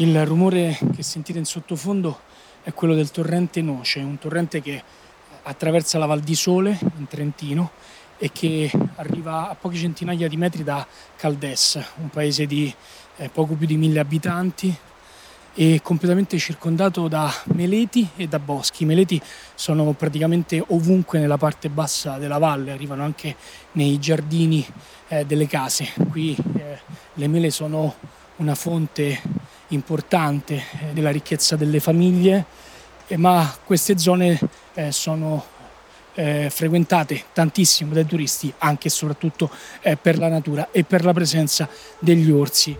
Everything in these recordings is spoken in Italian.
Il rumore che sentite in sottofondo è quello del torrente Noce, un torrente che attraversa la Val di Sole in Trentino e che arriva a poche centinaia di metri da Caldes, un paese di eh, poco più di mille abitanti e completamente circondato da meleti e da boschi. I meleti sono praticamente ovunque nella parte bassa della valle, arrivano anche nei giardini eh, delle case. Qui eh, le mele sono una fonte importante eh, della ricchezza delle famiglie, eh, ma queste zone eh, sono frequentate tantissimo dai turisti anche e soprattutto per la natura e per la presenza degli orsi.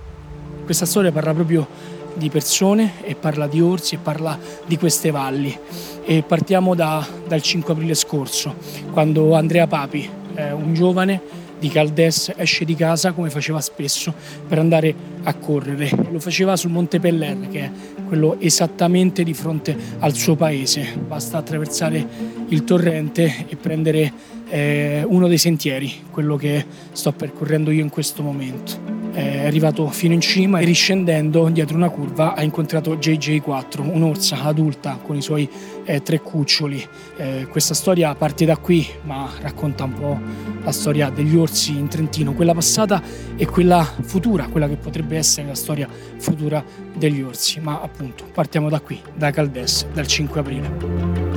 Questa storia parla proprio di persone e parla di orsi e parla di queste valli. E partiamo da, dal 5 aprile scorso, quando Andrea Papi, un giovane, di Caldes esce di casa come faceva spesso per andare a correre. Lo faceva sul Monte Peller, che è quello esattamente di fronte al suo paese. Basta attraversare il torrente e prendere eh, uno dei sentieri, quello che sto percorrendo io in questo momento è arrivato fino in cima e riscendendo dietro una curva ha incontrato JJ4, un'orsa adulta con i suoi eh, tre cuccioli. Eh, questa storia parte da qui, ma racconta un po' la storia degli orsi in Trentino, quella passata e quella futura, quella che potrebbe essere la storia futura degli orsi. Ma appunto partiamo da qui, da Caldes, dal 5 aprile.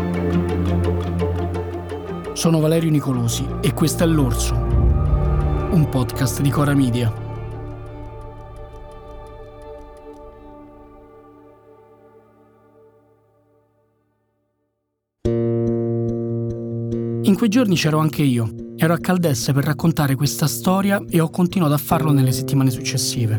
Sono Valerio Nicolosi e questo è L'Orso, un podcast di Cora Media. Quei giorni c'ero anche io. Ero a Caldesse per raccontare questa storia e ho continuato a farlo nelle settimane successive.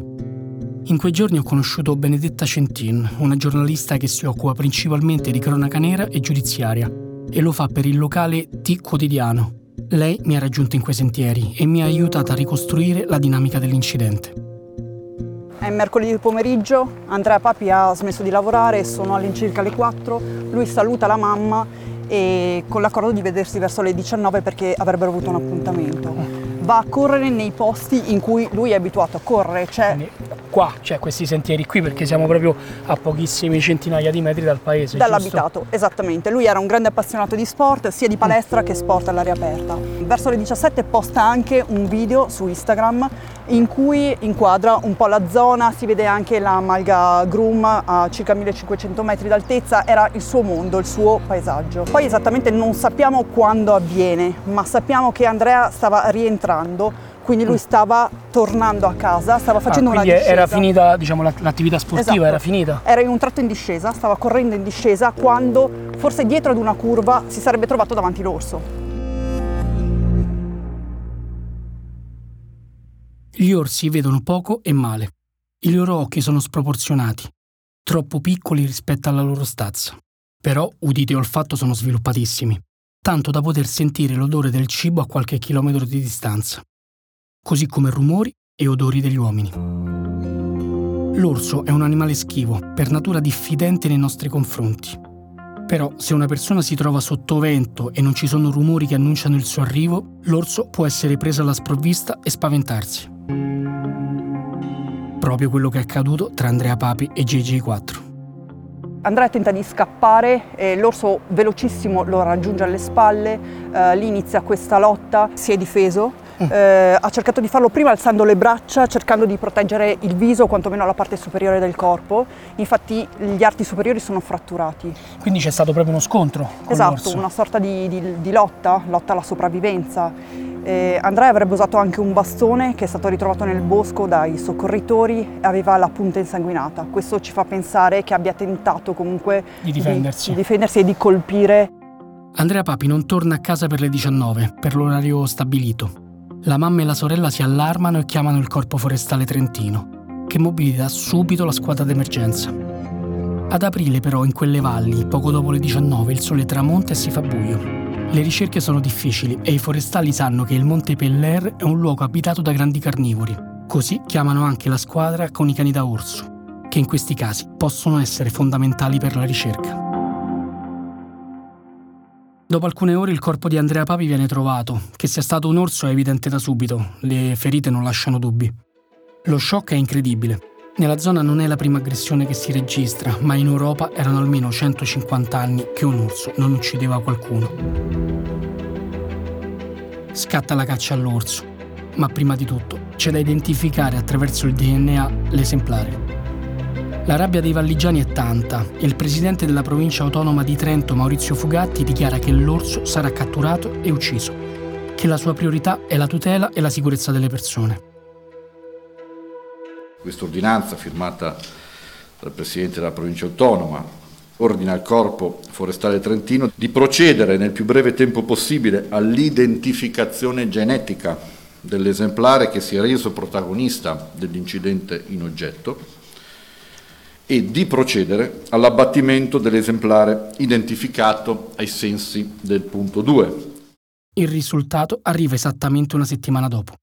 In quei giorni ho conosciuto Benedetta Centin, una giornalista che si occupa principalmente di cronaca nera e giudiziaria, e lo fa per il locale T Quotidiano. Lei mi ha raggiunto in quei sentieri e mi ha aiutato a ricostruire la dinamica dell'incidente. È mercoledì pomeriggio, Andrea Papi ha smesso di lavorare, sono all'incirca le 4, lui saluta la mamma e con l'accordo di vedersi verso le 19 perché avrebbero avuto un appuntamento. Va a correre nei posti in cui lui è abituato a correre, cioè qua, cioè questi sentieri qui, perché siamo proprio a pochissimi centinaia di metri dal paese. Dall'abitato, giusto? esattamente. Lui era un grande appassionato di sport, sia di palestra che sport all'aria aperta. Verso le 17 posta anche un video su Instagram in cui inquadra un po' la zona, si vede anche la Malga Grum a circa 1500 metri d'altezza, era il suo mondo, il suo paesaggio. Poi esattamente non sappiamo quando avviene, ma sappiamo che Andrea stava rientrando quindi lui stava tornando a casa, stava facendo ah, una discesa. era finita diciamo, l'attività sportiva, esatto. era finita? Era in un tratto in discesa, stava correndo in discesa quando forse dietro ad una curva si sarebbe trovato davanti l'orso. Gli orsi vedono poco e male. I loro occhi sono sproporzionati, troppo piccoli rispetto alla loro stazza. Però udito e olfatto sono sviluppatissimi, tanto da poter sentire l'odore del cibo a qualche chilometro di distanza così come rumori e odori degli uomini. L'orso è un animale schivo, per natura diffidente nei nostri confronti. Però se una persona si trova sotto vento e non ci sono rumori che annunciano il suo arrivo, l'orso può essere preso alla sprovvista e spaventarsi. Proprio quello che è accaduto tra Andrea Papi e JJ4. Andrea tenta di scappare e l'orso velocissimo lo raggiunge alle spalle, eh, lì inizia questa lotta, si è difeso, eh, ha cercato di farlo prima alzando le braccia, cercando di proteggere il viso, quantomeno la parte superiore del corpo. Infatti gli arti superiori sono fratturati. Quindi c'è stato proprio uno scontro? esatto, l'orso. una sorta di, di, di, lotta, lotta alla sopravvivenza. Eh, Andrea avrebbe usato anche un bastone che è stato ritrovato nel bosco dai soccorritori e aveva la punta insanguinata. Questo ci fa pensare che abbia tentato comunque di difendersi, di, di difendersi e di colpire. Andrea Papi non torna a casa per le 19, per l'orario stabilito. La mamma e la sorella si allarmano e chiamano il corpo forestale trentino, che mobilita subito la squadra d'emergenza. Ad aprile però in quelle valli, poco dopo le 19, il sole tramonta e si fa buio. Le ricerche sono difficili e i forestali sanno che il Monte Peller è un luogo abitato da grandi carnivori. Così chiamano anche la squadra con i cani da orso, che in questi casi possono essere fondamentali per la ricerca. Dopo alcune ore il corpo di Andrea Papi viene trovato. Che sia stato un orso è evidente da subito, le ferite non lasciano dubbi. Lo shock è incredibile. Nella zona non è la prima aggressione che si registra, ma in Europa erano almeno 150 anni che un orso non uccideva qualcuno. Scatta la caccia all'orso, ma prima di tutto c'è da identificare attraverso il DNA l'esemplare. La rabbia dei valligiani è tanta e il presidente della provincia autonoma di Trento, Maurizio Fugatti, dichiara che l'orso sarà catturato e ucciso, che la sua priorità è la tutela e la sicurezza delle persone. Questa ordinanza firmata dal presidente della provincia autonoma ordina al Corpo Forestale Trentino di procedere nel più breve tempo possibile all'identificazione genetica dell'esemplare che si è reso protagonista dell'incidente in oggetto e di procedere all'abbattimento dell'esemplare identificato ai sensi del punto 2. Il risultato arriva esattamente una settimana dopo.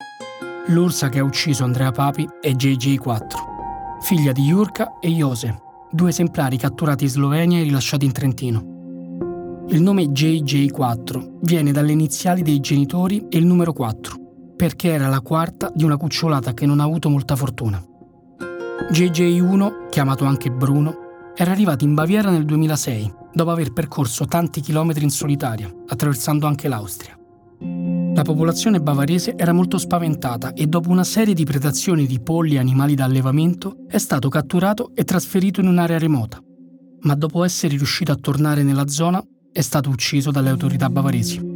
L'orsa che ha ucciso Andrea Papi è JJ4, figlia di Jurka e Jose, due esemplari catturati in Slovenia e rilasciati in Trentino. Il nome JJ4 viene dalle iniziali dei genitori e il numero 4, perché era la quarta di una cucciolata che non ha avuto molta fortuna. JJ1, chiamato anche Bruno, era arrivato in Baviera nel 2006, dopo aver percorso tanti chilometri in solitaria, attraversando anche l'Austria. La popolazione bavarese era molto spaventata e dopo una serie di predazioni di polli e animali da allevamento è stato catturato e trasferito in un'area remota. Ma dopo essere riuscito a tornare nella zona è stato ucciso dalle autorità bavaresi.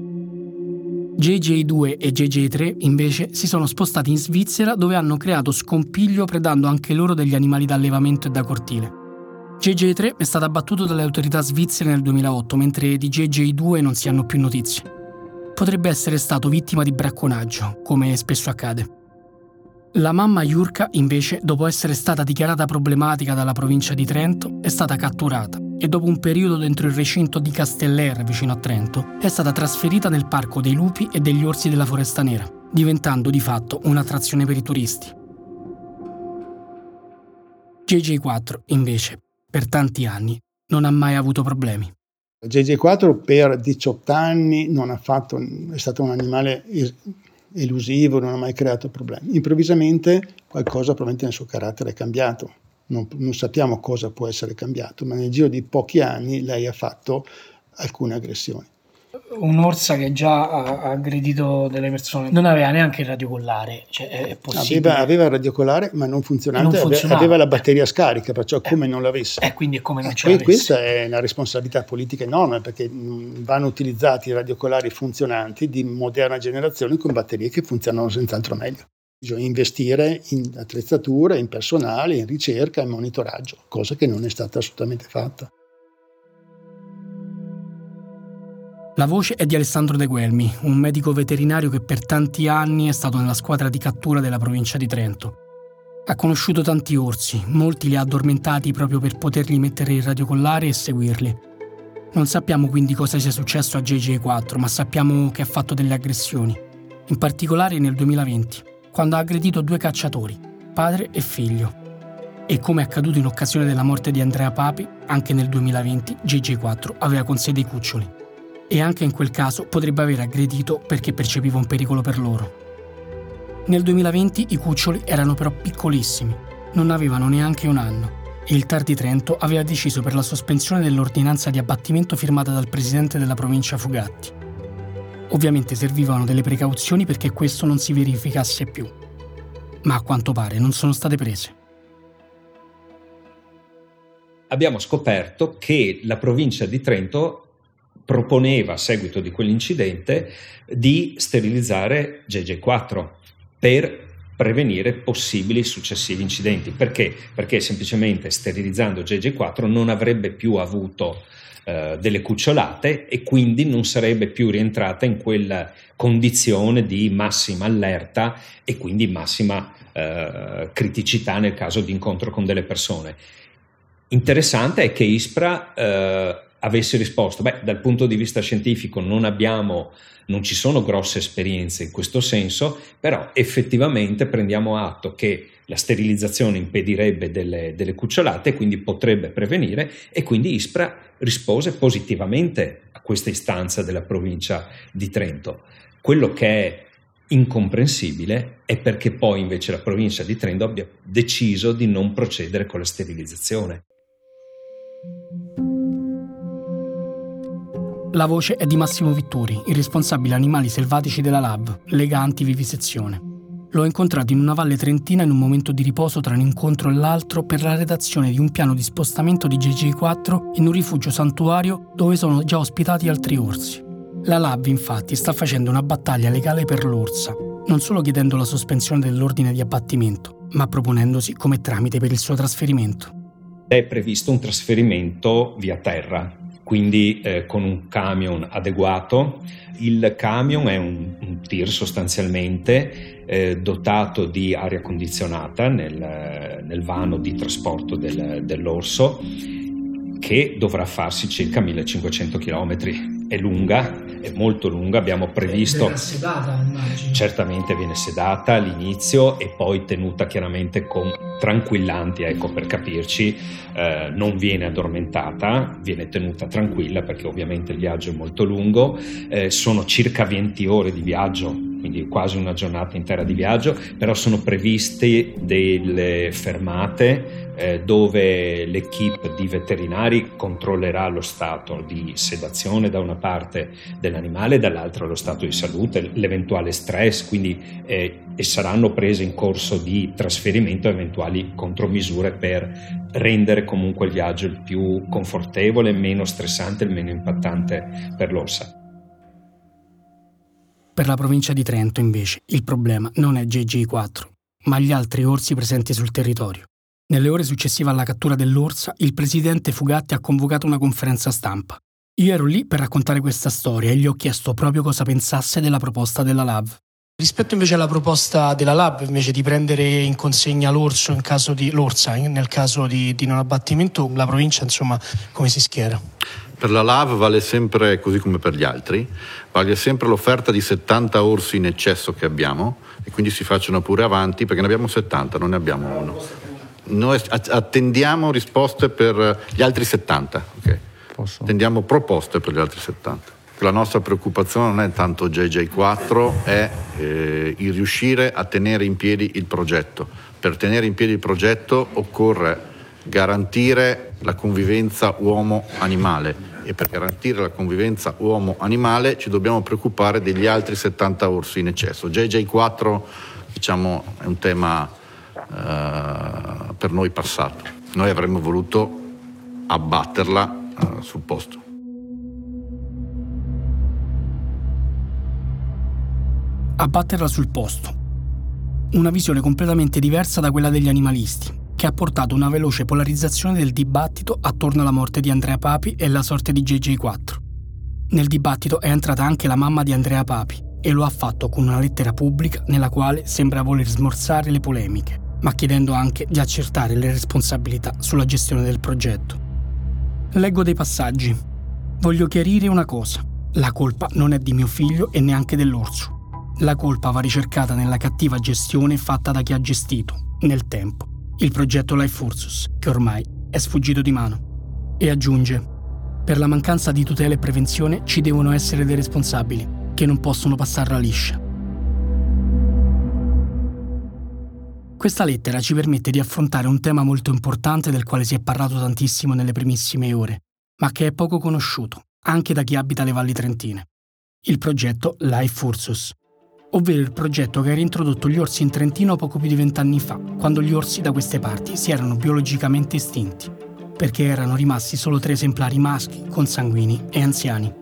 JJ2 e JJ3 invece si sono spostati in Svizzera dove hanno creato scompiglio predando anche loro degli animali da allevamento e da cortile. JJ3 è stato abbattuto dalle autorità svizzere nel 2008 mentre di JJ2 non si hanno più notizie. Potrebbe essere stato vittima di bracconaggio, come spesso accade. La mamma Jurka, invece, dopo essere stata dichiarata problematica dalla provincia di Trento, è stata catturata e dopo un periodo dentro il recinto di Casteller, vicino a Trento, è stata trasferita nel Parco dei Lupi e degli Orsi della Foresta Nera, diventando di fatto un'attrazione per i turisti. JJ4, invece, per tanti anni, non ha mai avuto problemi. JJ4 per 18 anni non ha fatto, è stato un animale elusivo, non ha mai creato problemi. Improvvisamente qualcosa probabilmente nel suo carattere è cambiato non, non sappiamo cosa può essere cambiato, ma nel giro di pochi anni lei ha fatto alcune aggressioni. Un'orsa che già ha aggredito delle persone. Non aveva neanche il radiocollare cioè è possibile. Aveva, aveva il radiocollare ma non funzionante non aveva, aveva la batteria scarica perciò eh, come non l'avesse. E eh, quindi è come non ce l'avesse. questa è una responsabilità politica enorme perché vanno utilizzati i radiocolari funzionanti di moderna generazione con batterie che funzionano senz'altro meglio Bisogna investire in attrezzature, in personale, in ricerca e monitoraggio, cosa che non è stata assolutamente fatta. La voce è di Alessandro De Guelmi, un medico veterinario che per tanti anni è stato nella squadra di cattura della provincia di Trento. Ha conosciuto tanti orsi, molti li ha addormentati proprio per poterli mettere in radiocollare e seguirli. Non sappiamo quindi cosa sia successo a JJ4, ma sappiamo che ha fatto delle aggressioni, in particolare nel 2020 quando ha aggredito due cacciatori, padre e figlio. E come è accaduto in occasione della morte di Andrea Papi, anche nel 2020 GG4 aveva con sé dei cuccioli. E anche in quel caso potrebbe aver aggredito perché percepiva un pericolo per loro. Nel 2020 i cuccioli erano però piccolissimi, non avevano neanche un anno e il TAR di Trento aveva deciso per la sospensione dell'ordinanza di abbattimento firmata dal presidente della provincia Fugatti. Ovviamente servivano delle precauzioni perché questo non si verificasse più, ma a quanto pare non sono state prese. Abbiamo scoperto che la provincia di Trento proponeva a seguito di quell'incidente di sterilizzare GG4 per prevenire possibili successivi incidenti. Perché? Perché semplicemente sterilizzando GG4 non avrebbe più avuto eh, delle cucciolate e quindi non sarebbe più rientrata in quella condizione di massima allerta e quindi massima eh, criticità nel caso di incontro con delle persone. Interessante è che ISPRA eh, avesse risposto, beh, dal punto di vista scientifico non abbiamo, non ci sono grosse esperienze in questo senso, però effettivamente prendiamo atto che la sterilizzazione impedirebbe delle, delle cucciolate quindi potrebbe prevenire e quindi ISPRA rispose positivamente a questa istanza della provincia di Trento. Quello che è incomprensibile è perché poi invece la provincia di Trento abbia deciso di non procedere con la sterilizzazione. La voce è di Massimo Vitturi, il responsabile animali selvatici della LAV, Lega Antivivisezione. L'ho incontrato in una valle trentina in un momento di riposo tra un incontro e l'altro per la redazione di un piano di spostamento di GG4 in un rifugio santuario dove sono già ospitati altri orsi. La LAV infatti sta facendo una battaglia legale per l'orsa, non solo chiedendo la sospensione dell'ordine di abbattimento, ma proponendosi come tramite per il suo trasferimento. È previsto un trasferimento via terra quindi eh, con un camion adeguato. Il camion è un, un tir sostanzialmente eh, dotato di aria condizionata nel, nel vano di trasporto del, dell'orso che dovrà farsi circa 1500 km è lunga, è molto lunga, abbiamo previsto... Viene sedata, immagino. Certamente viene sedata all'inizio e poi tenuta chiaramente con tranquillanti, ecco per capirci, eh, non viene addormentata, viene tenuta tranquilla perché ovviamente il viaggio è molto lungo, eh, sono circa 20 ore di viaggio quindi quasi una giornata intera di viaggio, però sono previste delle fermate eh, dove l'equipe di veterinari controllerà lo stato di sedazione da una parte dell'animale, dall'altra lo stato di salute, l'eventuale stress, quindi eh, e saranno prese in corso di trasferimento eventuali contromisure per rendere comunque il viaggio il più confortevole, meno stressante, il meno impattante per l'orsa. Per la provincia di Trento, invece, il problema non è GG4, ma gli altri orsi presenti sul territorio. Nelle ore successive alla cattura dell'orsa, il presidente Fugatti ha convocato una conferenza stampa. Io ero lì per raccontare questa storia e gli ho chiesto proprio cosa pensasse della proposta della LAV. Rispetto invece alla proposta della LAB, invece di prendere in consegna l'orso in caso di l'orsa, nel caso di, di non abbattimento, la provincia insomma come si schiera? Per la LAV vale sempre, così come per gli altri, vale sempre l'offerta di 70 orsi in eccesso che abbiamo e quindi si facciano pure avanti perché ne abbiamo 70, non ne abbiamo uno. Noi attendiamo risposte per gli altri 70, okay? attendiamo proposte per gli altri 70. La nostra preoccupazione non è tanto JJ4, è eh, il riuscire a tenere in piedi il progetto. Per tenere in piedi il progetto occorre garantire la convivenza uomo-animale e per garantire la convivenza uomo-animale ci dobbiamo preoccupare degli altri 70 orsi in eccesso. JJ4 diciamo, è un tema eh, per noi passato. Noi avremmo voluto abbatterla eh, sul posto. Abbatterla sul posto. Una visione completamente diversa da quella degli animalisti, che ha portato una veloce polarizzazione del dibattito attorno alla morte di Andrea Papi e la sorte di JJ4. Nel dibattito è entrata anche la mamma di Andrea Papi e lo ha fatto con una lettera pubblica nella quale sembra voler smorzare le polemiche, ma chiedendo anche di accertare le responsabilità sulla gestione del progetto. Leggo dei passaggi. Voglio chiarire una cosa. La colpa non è di mio figlio e neanche dell'orso. La colpa va ricercata nella cattiva gestione fatta da chi ha gestito, nel tempo, il progetto Life Ursus, che ormai è sfuggito di mano. E aggiunge, per la mancanza di tutela e prevenzione ci devono essere dei responsabili, che non possono passarla liscia. Questa lettera ci permette di affrontare un tema molto importante del quale si è parlato tantissimo nelle primissime ore, ma che è poco conosciuto, anche da chi abita le valli trentine. Il progetto Life Ursus, ovvero il progetto che ha reintrodotto gli orsi in Trentino poco più di vent'anni fa, quando gli orsi da queste parti si erano biologicamente estinti, perché erano rimasti solo tre esemplari maschi, consanguini e anziani.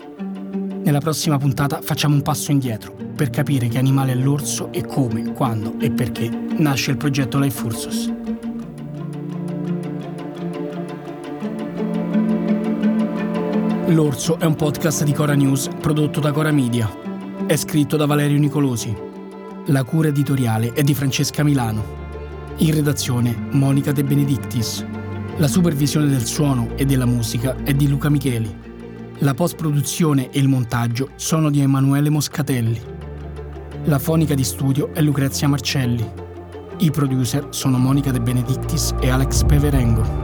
Nella prossima puntata facciamo un passo indietro per capire che animale è l'orso e come, quando e perché nasce il progetto Life Ursus. L'Orso è un podcast di Cora News prodotto da Cora Media è scritto da Valerio Nicolosi. La cura editoriale è di Francesca Milano. In redazione Monica De Benedictis. La supervisione del suono e della musica è di Luca Micheli. La post-produzione e il montaggio sono di Emanuele Moscatelli. La fonica di studio è Lucrezia Marcelli. I producer sono Monica De Benedictis e Alex Peverengo.